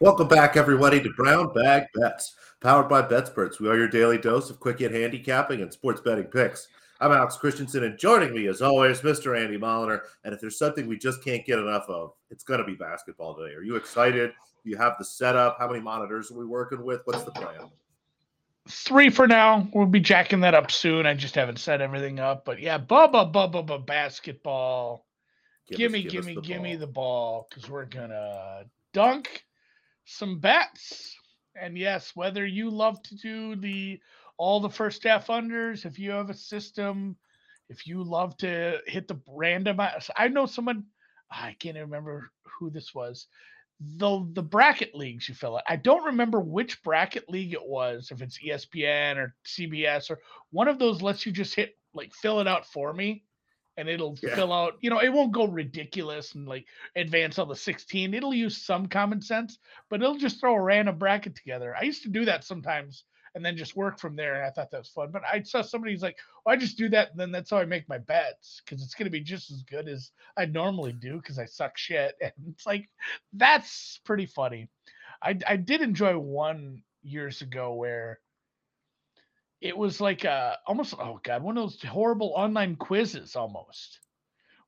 Welcome back, everybody, to Brown Bag Bets, powered by BetSperts. We are your daily dose of quick hit handicapping and sports betting picks. I'm Alex Christensen, and joining me, as always, Mr. Andy Molliner. And if there's something we just can't get enough of, it's going to be basketball today. Are you excited? Do you have the setup? How many monitors are we working with? What's the plan? Three for now. We'll be jacking that up soon. I just haven't set everything up. But yeah, bubba, bubba, bubba, basketball. Give Give us- me, give gimme, the give ball. me the ball because we're gonna dunk some bets. And yes, whether you love to do the all the first half unders, if you have a system, if you love to hit the random, I know someone. I can't remember who this was. The the bracket leagues you fill out. I don't remember which bracket league it was. If it's ESPN or CBS or one of those lets you just hit like fill it out for me, and it'll Yeah. fill out. You know, it won't go ridiculous and like advance all the 16. It'll use some common sense, but it'll just throw a random bracket together. I used to do that sometimes and then just work from there. And I thought that was fun. But I saw somebody's like, well, I just do that. And then that's how I make my bets because it's going to be just as good as I normally do because I suck shit. And it's like, that's pretty funny. I, I did enjoy one years ago where it was like uh almost oh god one of those horrible online quizzes almost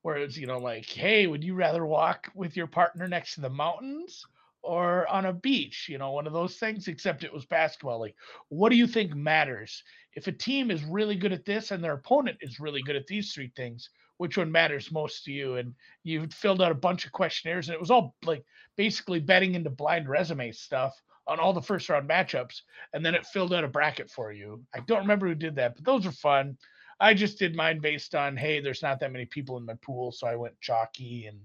where it's you know like hey would you rather walk with your partner next to the mountains or on a beach? You know one of those things except it was basketball like what do you think matters? If a team is really good at this and their opponent is really good at these three things which one matters most to you? And you filled out a bunch of questionnaires and it was all like basically betting into blind resume stuff on all the first round matchups and then it filled out a bracket for you i don't remember who did that but those are fun I just did mine based on hey, there's not that many people in my pool, so I went chalky and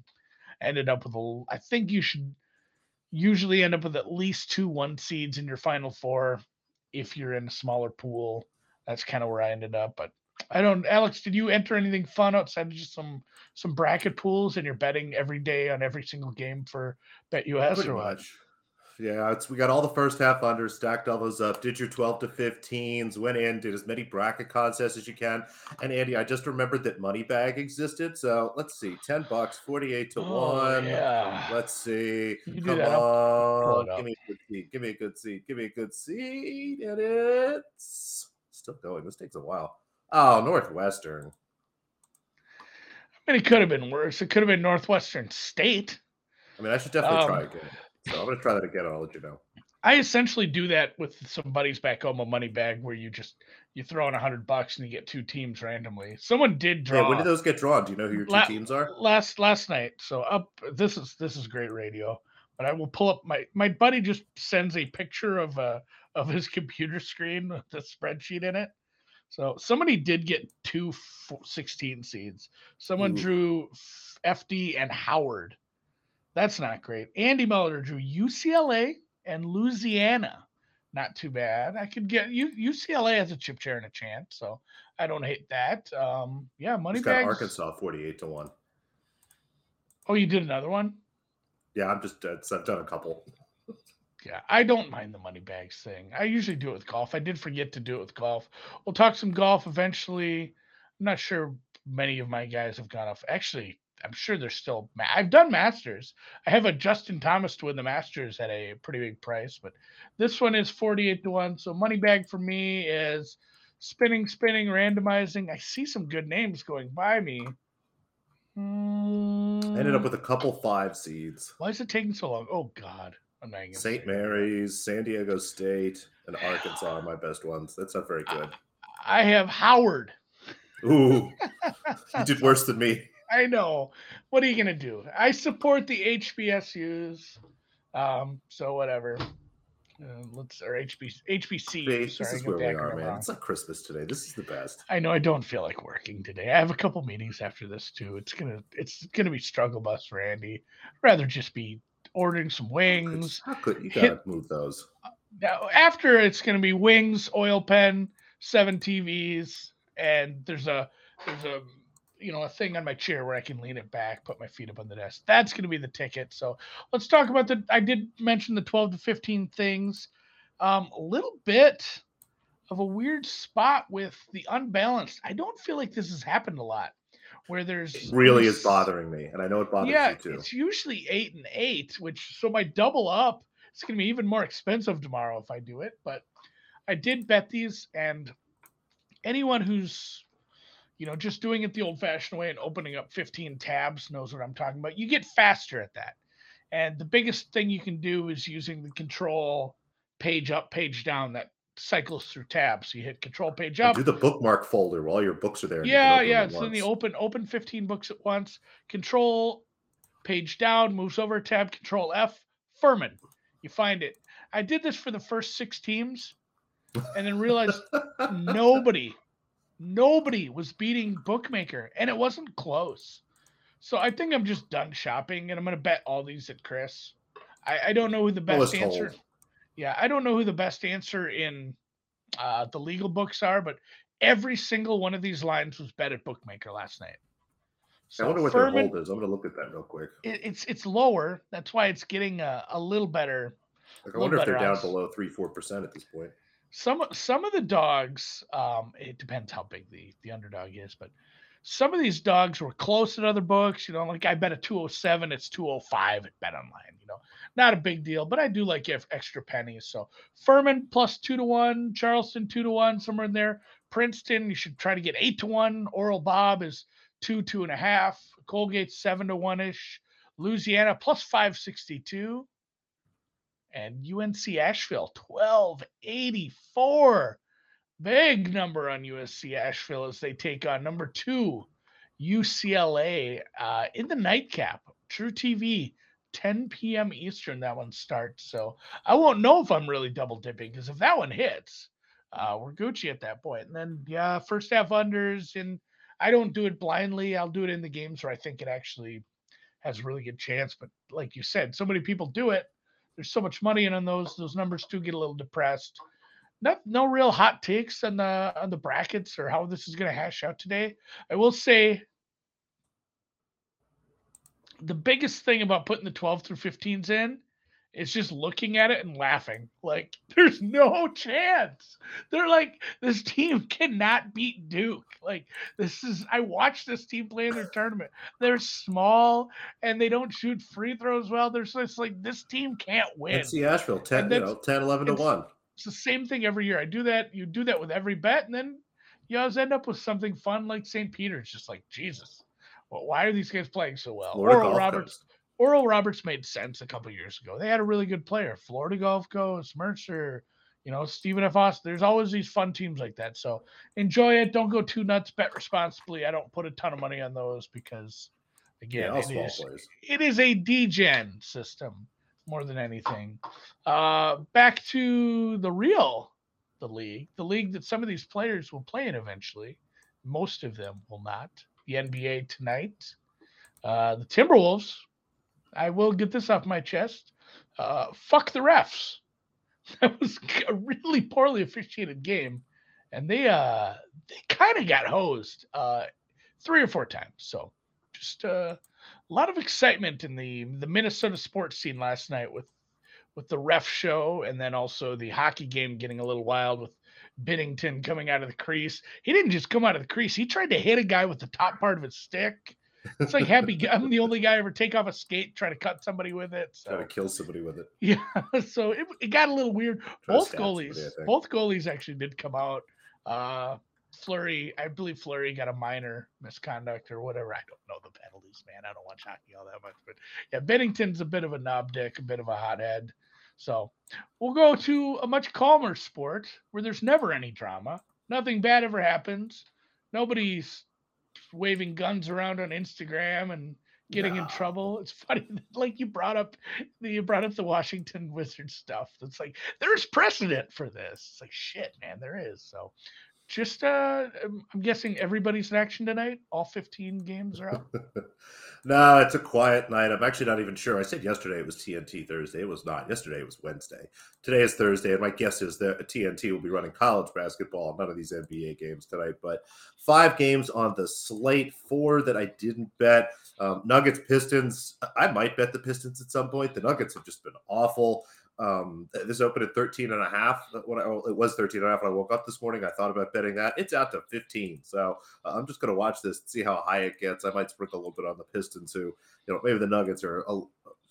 ended up with a. I think you should usually end up with at least two one seeds in your final four if you're in a smaller pool. That's kind of where I ended up, but I don't. Alex, did you enter anything fun outside of just some some bracket pools and you're betting every day on every single game for Bet US Pretty or what? much. Yeah, it's we got all the first half unders, stacked all those up, did your 12 to 15s, went in, did as many bracket contests as you can. And Andy, I just remembered that Moneybag existed. So let's see, 10 bucks, 48 to Oh, 1. yeah. Let's see. Come on. Give me a good seat. Give me a good seat. Give me a good seat. And it's still going. This takes a while. Oh, Northwestern. I mean, it could have been worse. It could have been Northwestern State. I mean, I should definitely try Um, again. So I'm going to try that again. I'll let you know. I essentially do that with some buddies back home, a money bag where you just you throw in a hundred bucks and you get two teams randomly. Someone did draw Hey, when did those get drawn? Do you know who your two La- teams are? last last night. So up this is this is great radio. But I will pull up my my buddy just sends a picture of uh of his computer screen with the spreadsheet in it. So somebody did get two 16 seeds. Someone Ooh. drew FD and Howard. That's not great. Andy Muller drew UCLA and Louisiana. Not too bad. I could get you. UCLA has a chip chair and a chance, so I don't hate that. Um, yeah, money He's got. Arkansas 48 to 1. Oh, you did another one. Yeah, I'm just, uh, I've done a couple. Yeah, I don't mind the money bags thing. I usually do it with golf. I did forget to do it with golf. We'll talk some golf eventually. I'm not sure many of my guys have gone off. Actually, I'm sure they're still. I've done Masters. I have a Justin Thomas to win the Masters at a pretty big price, but this one is 48 to 1. So money bag for me is spinning, spinning, randomizing. I see some good names going by me. I ended up Mm, with a couple five seeds. Why is it taking so long? Oh God, I'm not St. Mary's, San Diego State, and Arkansas are my best ones. That's not very good. I have Howard. Ooh, you did worse than me. I know. What are you gonna do? I support the HBSUs. Um, so whatever. Uh, let's or HB, HBC. This sorry, is where we are, man. wrong. It's not Christmas today. This is the best. I know I don't feel like working today. I have a couple meetings after this too. It's gonna it's gonna be struggle bus for Andy. I'd rather just be ordering some wings. How could you Hit- gotta move those? Now after it's gonna be wings, oil pen, seven TVs, and there's a there's a you know a thing on my chair where I can lean it back, put my feet up on the desk. That's gonna be the ticket. So let's talk about the. I did mention the 12 to 15 things. Um, a little bit of a weird spot with the unbalanced. I don't feel like this has happened a lot, where there's It really is bothering me, and I know it bothers yeah, you too. it's usually eight and eight, which so my double up it's going to be even more expensive tomorrow if I do it. But I did bet these, and anyone who's you know just doing it the old-fashioned way and opening up 15 tabs knows what I'm talking about. You get faster at that, and the biggest thing you can do is using the control page up, page down that cycles through tabs. You hit control page up. Do the bookmark folder while your books are there. Yeah, yeah. So then you open open 15 books at once. Control page down, moves over tab, control F, Furman. You find it. I did this for the first six teams and then realized nobody, nobody was beating Bookmaker, and it wasn't close. So I think I'm just done shopping, and I'm going to bet all these at Chris. I, I don't know who the best answer. Cold. Yeah, I don't know who the best answer in uh, the legal books are, but every single one of these lines was bet at Bookmaker last night. So I wonder what Furman, their hold is. I'm going to look at that real quick. It, it's it's lower. That's why it's getting a, a little better. Like I wonder if they're down below three four percent at this point. Some some of the dogs, um, it depends how big the the underdog is, but some of these dogs were close at other books. You know, like I bet a 207, it's 205 at Bet Online. You know, not a big deal, but I do like if extra pennies. So Furman plus two to one, Charleston two to one, somewhere in there. Princeton, you should try to get eight to one. Oral Bob is two, two and a half. Colgate seven to one ish. Louisiana plus 562. And UNC Asheville 1284. Big number on UNC Asheville as they take on number two UCLA uh, in the nightcap. truTV, 10 p.m. Eastern. That one starts. So I won't know if I'm really double dipping because if that one hits, uh, we're Gucci at that point. And then yeah, first half unders and I don't do it blindly. I'll do it in the games where I think it actually has a really good chance. But like you said, so many people do it. There's so much money in on those. Those numbers do get a little depressed. Not no real hot takes on the on the brackets or how this is going to hash out today. I will say the biggest thing about putting the 12 through 15s in it's just looking at it and laughing. Like, there's no chance. They're like, this team cannot beat Duke. Like, this is, I watched this team play in their tournament. They're small and they don't shoot free throws well. They're just like, this team can't win. See Asheville, 10, you know, 10, 11 to 1. It's the same thing every year. I do that. You do that with every bet, and then you always end up with something fun like St. Peter's. Just like, Jesus, well, why are these guys playing so well? Florida Roberts. Coast. Oral Roberts made sense a couple years ago. They had a really good player. Florida Gulf Coast, Mercer, you know, Stephen F. Austin. There's always these fun teams like that. So enjoy it. Don't go too nuts. Bet responsibly. I don't put a ton of money on those because, again, yeah, it, is, it is a degen system more than anything. Uh, back to the real, the league, the league that some of these players will play in eventually. Most of them will not. The NBA tonight. Uh, the Timberwolves I will get this off my chest. Uh, fuck the refs. That was a really poorly officiated game, and they uh they kind of got hosed uh three or four times. So just uh, a lot of excitement in the the Minnesota sports scene last night with with the ref show, and then also the hockey game getting a little wild with Binnington coming out of the crease. He didn't just come out of the crease; he tried to hit a guy with the top part of his stick it's like happy. I'm the only guy ever take off a skate, try to cut somebody with it. So. Try to kill somebody with it. Yeah. So it, it got a little weird. Try both goalies, somebody, both goalies actually did come out. Uh, Fleury, I believe Fleury got a minor misconduct or whatever. I don't know the penalties, man. I don't watch hockey all that much, but yeah, Binnington's a bit of a knob dick, a bit of a hothead. So we'll go to a much calmer sport where there's never any drama. Nothing bad ever happens. Nobody's waving guns around on Instagram and getting no. in trouble. It's funny, like you brought up, you brought up the Washington Wizards stuff. It's like there's precedent for this. It's like shit, man, there is. So, just uh, I'm guessing everybody's in action tonight. All 15 games are up. no, it's a quiet night. I'm actually not even sure. I said yesterday it was TNT Thursday. It was not. Yesterday it was Wednesday. Today is Thursday, and my guess is that TNT will be running college basketball. None of these NBA games tonight, but five games on the slate. Four that I didn't bet. Um, Nuggets, Pistons. I might bet the Pistons at some point. The Nuggets have just been awful. Um, this opened at 13 and a half. When I, it was 13 and a half when I woke up this morning, I thought about betting that. It's out to 15. So uh, I'm just going to watch this, see how high it gets. I might sprinkle a little bit on the Pistons, who, you know, maybe the Nuggets are a,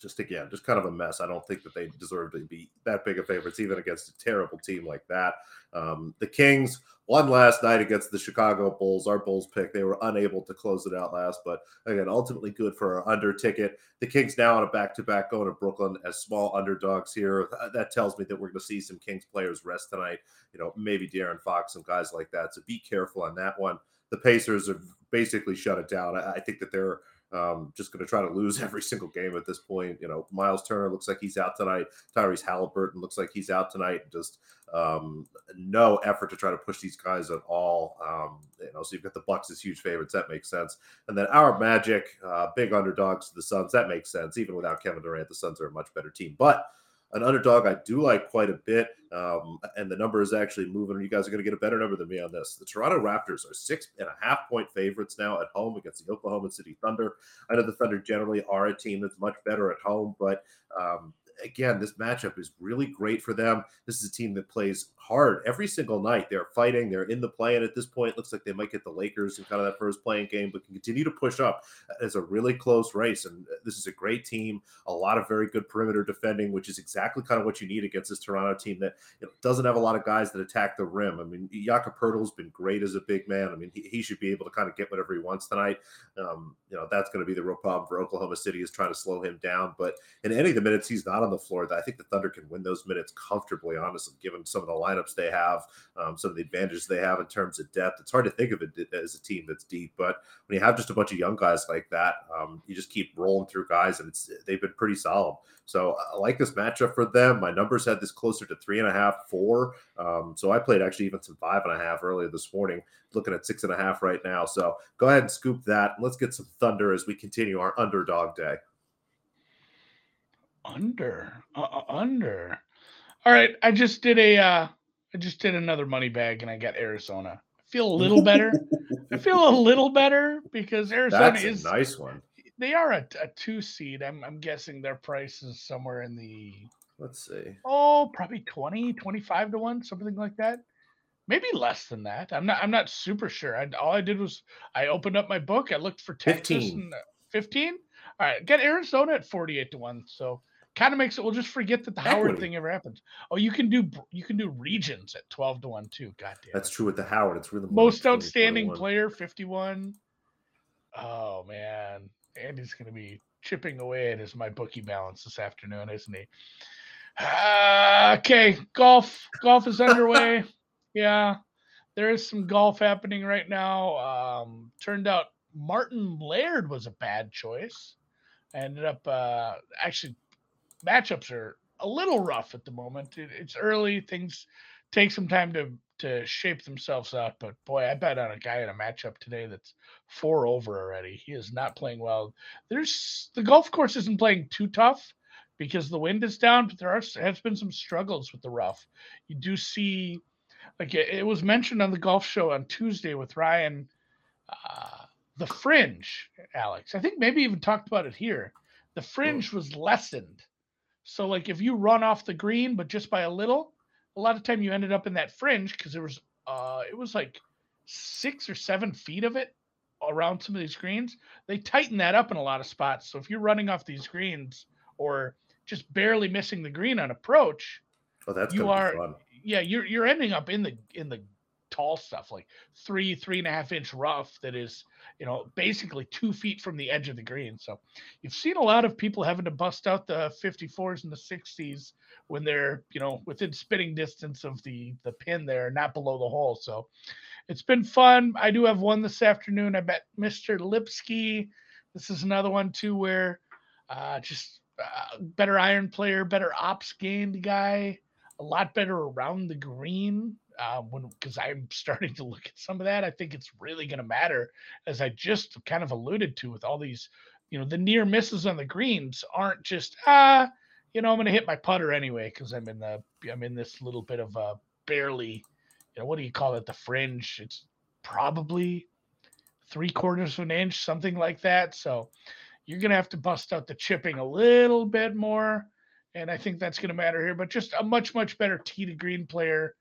just again, just kind of a mess. I don't think that they deserve to be that big of favorites, even against a terrible team like that. Um, the Kings won last night against the Chicago Bulls. Our Bulls pick. They were unable to close it out last, but again, ultimately good for our under ticket. The Kings now on a back to back going to Brooklyn as small underdogs here. That tells me that we're going to see some Kings players rest tonight. You know, maybe De'Aaron Fox, some guys like that. So be careful on that one. The Pacers have basically shut it down. I, I think that they're um, just going to try to lose every single game at this point. You know, Miles Turner looks like he's out tonight. Tyrese Halliburton looks like he's out tonight. Just um, no effort to try to push these guys at all. Um, you know, so you've got the Bucks as huge favorites. That makes sense. And then our Magic, uh, big underdogs to the Suns. That makes sense. Even without Kevin Durant, the Suns are a much better team. But an underdog I do like quite a bit. Um, and the number is actually moving. You guys are going to get a better number than me on this. The Toronto Raptors are six and a half point favorites now at home against the Oklahoma City Thunder. I know the Thunder generally are a team that's much better at home, but um, again, this matchup is really great for them. This is a team that plays hard every single night. They're fighting. They're in the play, and at this point, looks like they might get the Lakers in kind of that first play-in game, but can continue to push up as a really close race. And this is a great team. A lot of very good perimeter defending, which is exactly kind of what you need against this Toronto team that you know, doesn't have a lot of guys that attack the rim. I mean, Jakob Poeltl's been great as a big man. I mean, he, he should be able to kind of get whatever he wants tonight. Um, you know, that's going to be the real problem for Oklahoma City is trying to slow him down. But in any of the minutes he's not on the floor, that I think the Thunder can win those minutes comfortably, honestly, given some of the lineups they have, um, some of the advantages they have in terms of depth. It's hard to think of it as a team that's deep, but when you have just a bunch of young guys like that, um, you just keep rolling through guys, and it's they've been pretty solid. So I like this matchup for them. My numbers had this closer to three and a half, four. Um, so I played actually even some five and a half earlier this morning, looking at six and a half right now. So go ahead and scoop that. Let's get some thunder as we continue our underdog day. Under, uh, uh, under. All right, I just did a, uh, I just did another money bag, and I got Arizona. I feel a little better. I feel a little better because Arizona That's is a nice one. They are a, a two seed. I'm, I'm guessing their price is somewhere in the let's see. Oh, probably 20, 25 to 1, something like that. Maybe less than that. I'm not I'm not super sure. I, all I did was I opened up my book, I looked for Texas 15. and 15. All right, get Arizona at 48 to 1. So kind of makes it we'll just forget that the Equity. Howard thing ever happened. Oh, you can do you can do regions at 12 to 1 too. God damn. That's true with the Howard. It's really most outstanding player 51. Oh man. Andy's gonna be chipping away at his MyBookie balance this afternoon, isn't he? Uh, okay, golf. Golf is underway. yeah, there is some golf happening right now. Um, turned out Martin Laird was a bad choice. I ended up uh, actually matchups are a little rough at the moment. It, it's early; things take some time to to shape themselves out. But boy, I bet on a guy in a matchup today that's four over already. He is not playing well. There's the golf course isn't playing too tough because the wind is down, but there are has been some struggles with the rough. You do see, like it, it was mentioned on the golf show on Tuesday with Ryan, uh, the fringe, Alex. I think maybe even talked about it here. The fringe was lessened. So like if you run off the green, but just by a little, a lot of time you ended up in that fringe because there was uh it was like six or seven feet of it around some of these greens. They tighten that up in a lot of spots. So if you're running off these greens or just barely missing the green on approach, oh, that's you are yeah you're you're ending up in the in the tall stuff like three three and a half inch rough that is you know basically two feet from the edge of the green. So you've seen a lot of people having to bust out the 54s and the 60s when they're you know within spitting distance of the the pin there not below the hole. So it's been fun. I do have one this afternoon. I bet mr lipsky. This is another one too where uh just uh, better iron player better ops gained guy a lot better around the green uh, when because I'm starting to look at some of that. I think it's really going to matter, as I just kind of alluded to with all these, you know, the near misses on the greens aren't just ah, you know, I'm going to hit my putter anyway because I'm in the I'm in this little bit of a barely, you know, what do you call it, the fringe? It's probably three quarters of an inch, something like that. So you're going to have to bust out the chipping a little bit more. And I think that's going to matter here, but just a much, much better tee to green player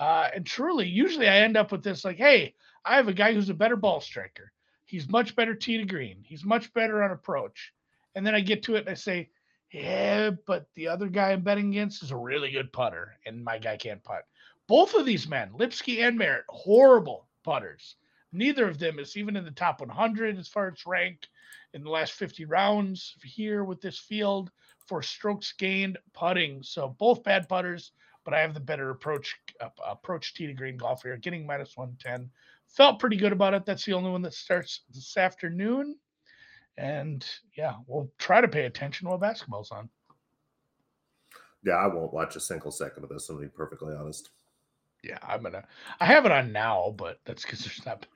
uh, and truly, usually I end up with this like, hey, I have a guy who's a better ball striker. He's much better tee to green. He's much better on approach. And then I get to it and I say, Yeah, but the other guy I'm betting against is a really good putter, and my guy can't putt. Both of these men, Lipsky and Merritt, horrible putters. Neither of them is even in the top 100 as far as rank in the last 50 rounds here with this field for strokes gained putting. So both bad putters, but I have the better approach uh, approach tee to green golf here, getting minus 110. Felt pretty good about it. That's the only one that starts this afternoon. And yeah, we'll try to pay attention while basketball's on. Yeah, I won't watch a single second of this. I'm being perfectly honest. Yeah, I'm gonna. I have it on now, but that's because there's not.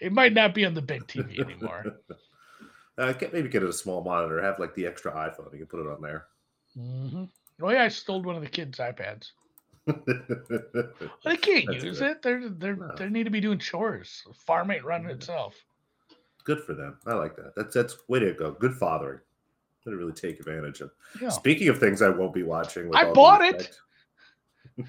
It might not be on the big TV anymore. uh, get, maybe get it a small monitor. Have like the extra iPhone. You can put it on there. Mm-hmm. Oh yeah, I stole one of the kids' iPads. they can't That's use good. it. They're they're no. they need to be doing chores. Farm ain't running yeah. itself. Good for them. I like that. That's that's way to go. Good fathering. Gonna really take advantage of. Yeah. Speaking of things I won't be watching, I bought it.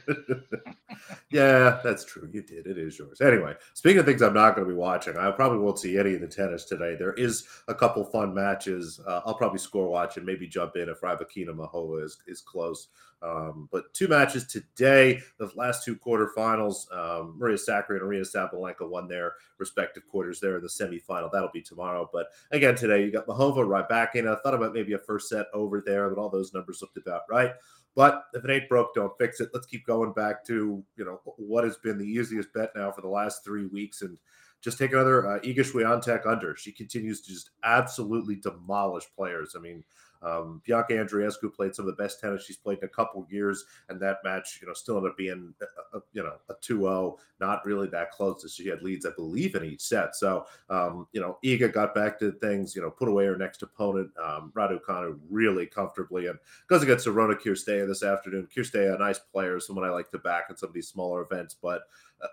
yeah, that's true. You did. It is yours. Anyway, speaking of things I'm not going to be watching, I probably won't see any of the tennis today. There is a couple fun matches. Uh, I'll probably score watch and maybe jump in if Rybakina Muchova is, is close. Um, but two matches today, the last two quarterfinals. Um, Maria Sakkari and Aryna Sabalenka won their respective quarters there in the semifinal. That'll be tomorrow. But again, today you got Muchova, Rybakina. I thought about maybe a first set over there, but all those numbers looked about right. But if it ain't broke, don't fix it. Let's keep going back to you know what has been the easiest bet now for the last three weeks, and just take another uh, Iga Swiatek under. She continues to just absolutely demolish players. I mean, um, Bianca Andreescu played some of the best tennis she's played in a couple years, and that match, you know, still ended up being, a, a, you know, a 2-0, not really that close. She had leads, I believe, in each set. So, um, you know, Iga got back to things, you know, put away her next opponent, um, Raducanu, really comfortably, and goes against Sorana Cirstea this afternoon. Cirstea, a nice player, someone I like to back in some of these smaller events, but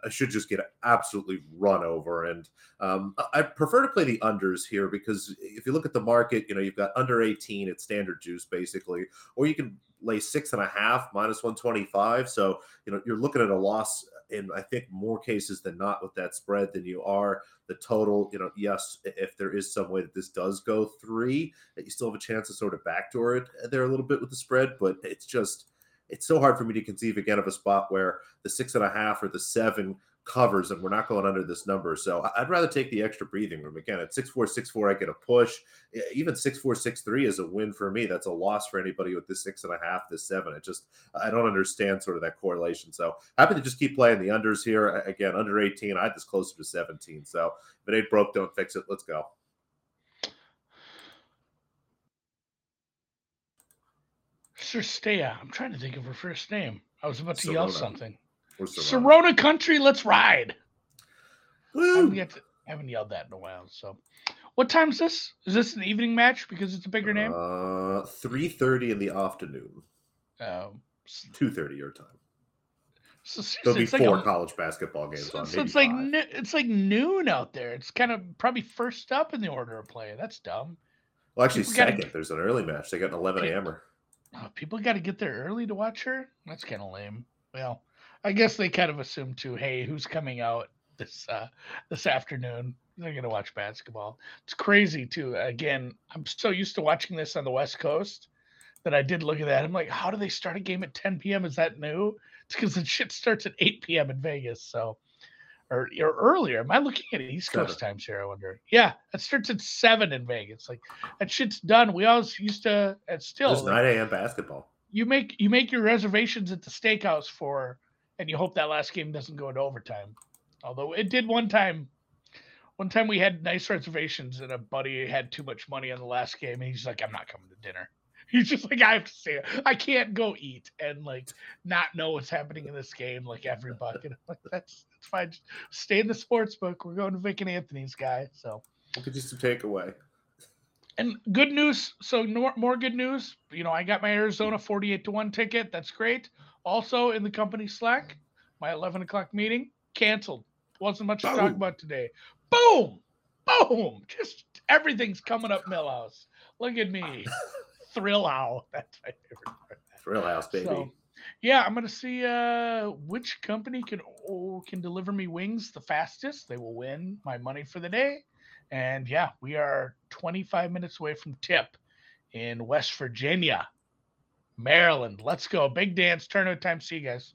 I should just get absolutely run over. And um, I prefer to play the unders here because if you look at the market, you know, you've got under 18 at standard juice basically, or you can lay six and a half minus 125. So, you know, you're looking at a loss in, I think, more cases than not with that spread than you are the total. You know, yes, if there is some way that this does go three, that you still have a chance to sort of backdoor it there a little bit with the spread, but it's just it's so hard for me to conceive again of a spot where the six and a half or the seven covers and we're not going under this number. So I'd rather take the extra breathing room. Again, at six four six four, I get a push. Even six four six three is a win for me. That's a loss for anybody with the six and a half, the seven. It just I don't understand sort of that correlation. So happy to just keep playing the unders here. Again, under 18, I had this closer to 17. So if it ain't broke, don't fix it. Let's go. Cirstea. I'm trying to think of her first name. I was about to yell something. Sorana Country, let's ride. I haven't, to, I haven't, yelled that in a while. So, what time is this? Is this an evening match because it's a bigger name? Uh, three thirty in the afternoon. Um, two thirty your time. So There'll be four like a, college basketball games so, on. So it's like it's like noon out there. It's kind of probably first up in the order of play. That's dumb. Well, actually, People second. Gotta, There's an early match. They got an 11 a.m. Oh, people got to get there early to watch her. That's kind of lame. Well, I guess they kind of assume too. Hey, who's coming out this uh, this afternoon? They're gonna watch basketball. It's crazy too. Again, I'm so used to watching this on the West Coast that I did look at that. I'm like, how do they start a game at 10 p.m.? Is that new? It's because the shit starts at 8 p.m. in Vegas. So or, or earlier. Am I looking at East Coast times here? I wonder. Yeah, it starts at seven in Vegas. Like that shit's done. We always used to. At still it's nine a.m. basketball. You make you make your reservations at the steakhouse for, and you hope that last game doesn't go into overtime. Although it did one time. One time we had nice reservations, and a buddy had too much money on the last game, and he's like, "I'm not coming to dinner." He's just like, I have to say it. I can't go eat and like not know what's happening in this game like every buck. And I'm like, that's that's fine. Just stay in the sports book. We're going to Vic and Anthony's guy. So we'll get you some takeaway. And good news. So more good news. You know, I got my Arizona 48 to 1 ticket. That's great. Also in the company Slack, my 11 o'clock meeting canceled. Wasn't much to talk about today. Boom! Boom! Just everything's coming up Milhouse. Look at me. Thrill Owl. That's my favorite part. Thrill House, baby. So, yeah, I'm gonna see uh, which company can oh, can deliver me wings the fastest. They will win my money for the day. And yeah, we are 25 minutes away from tip in West Virginia, Maryland. Let's go. Big dance tournament time. See you guys.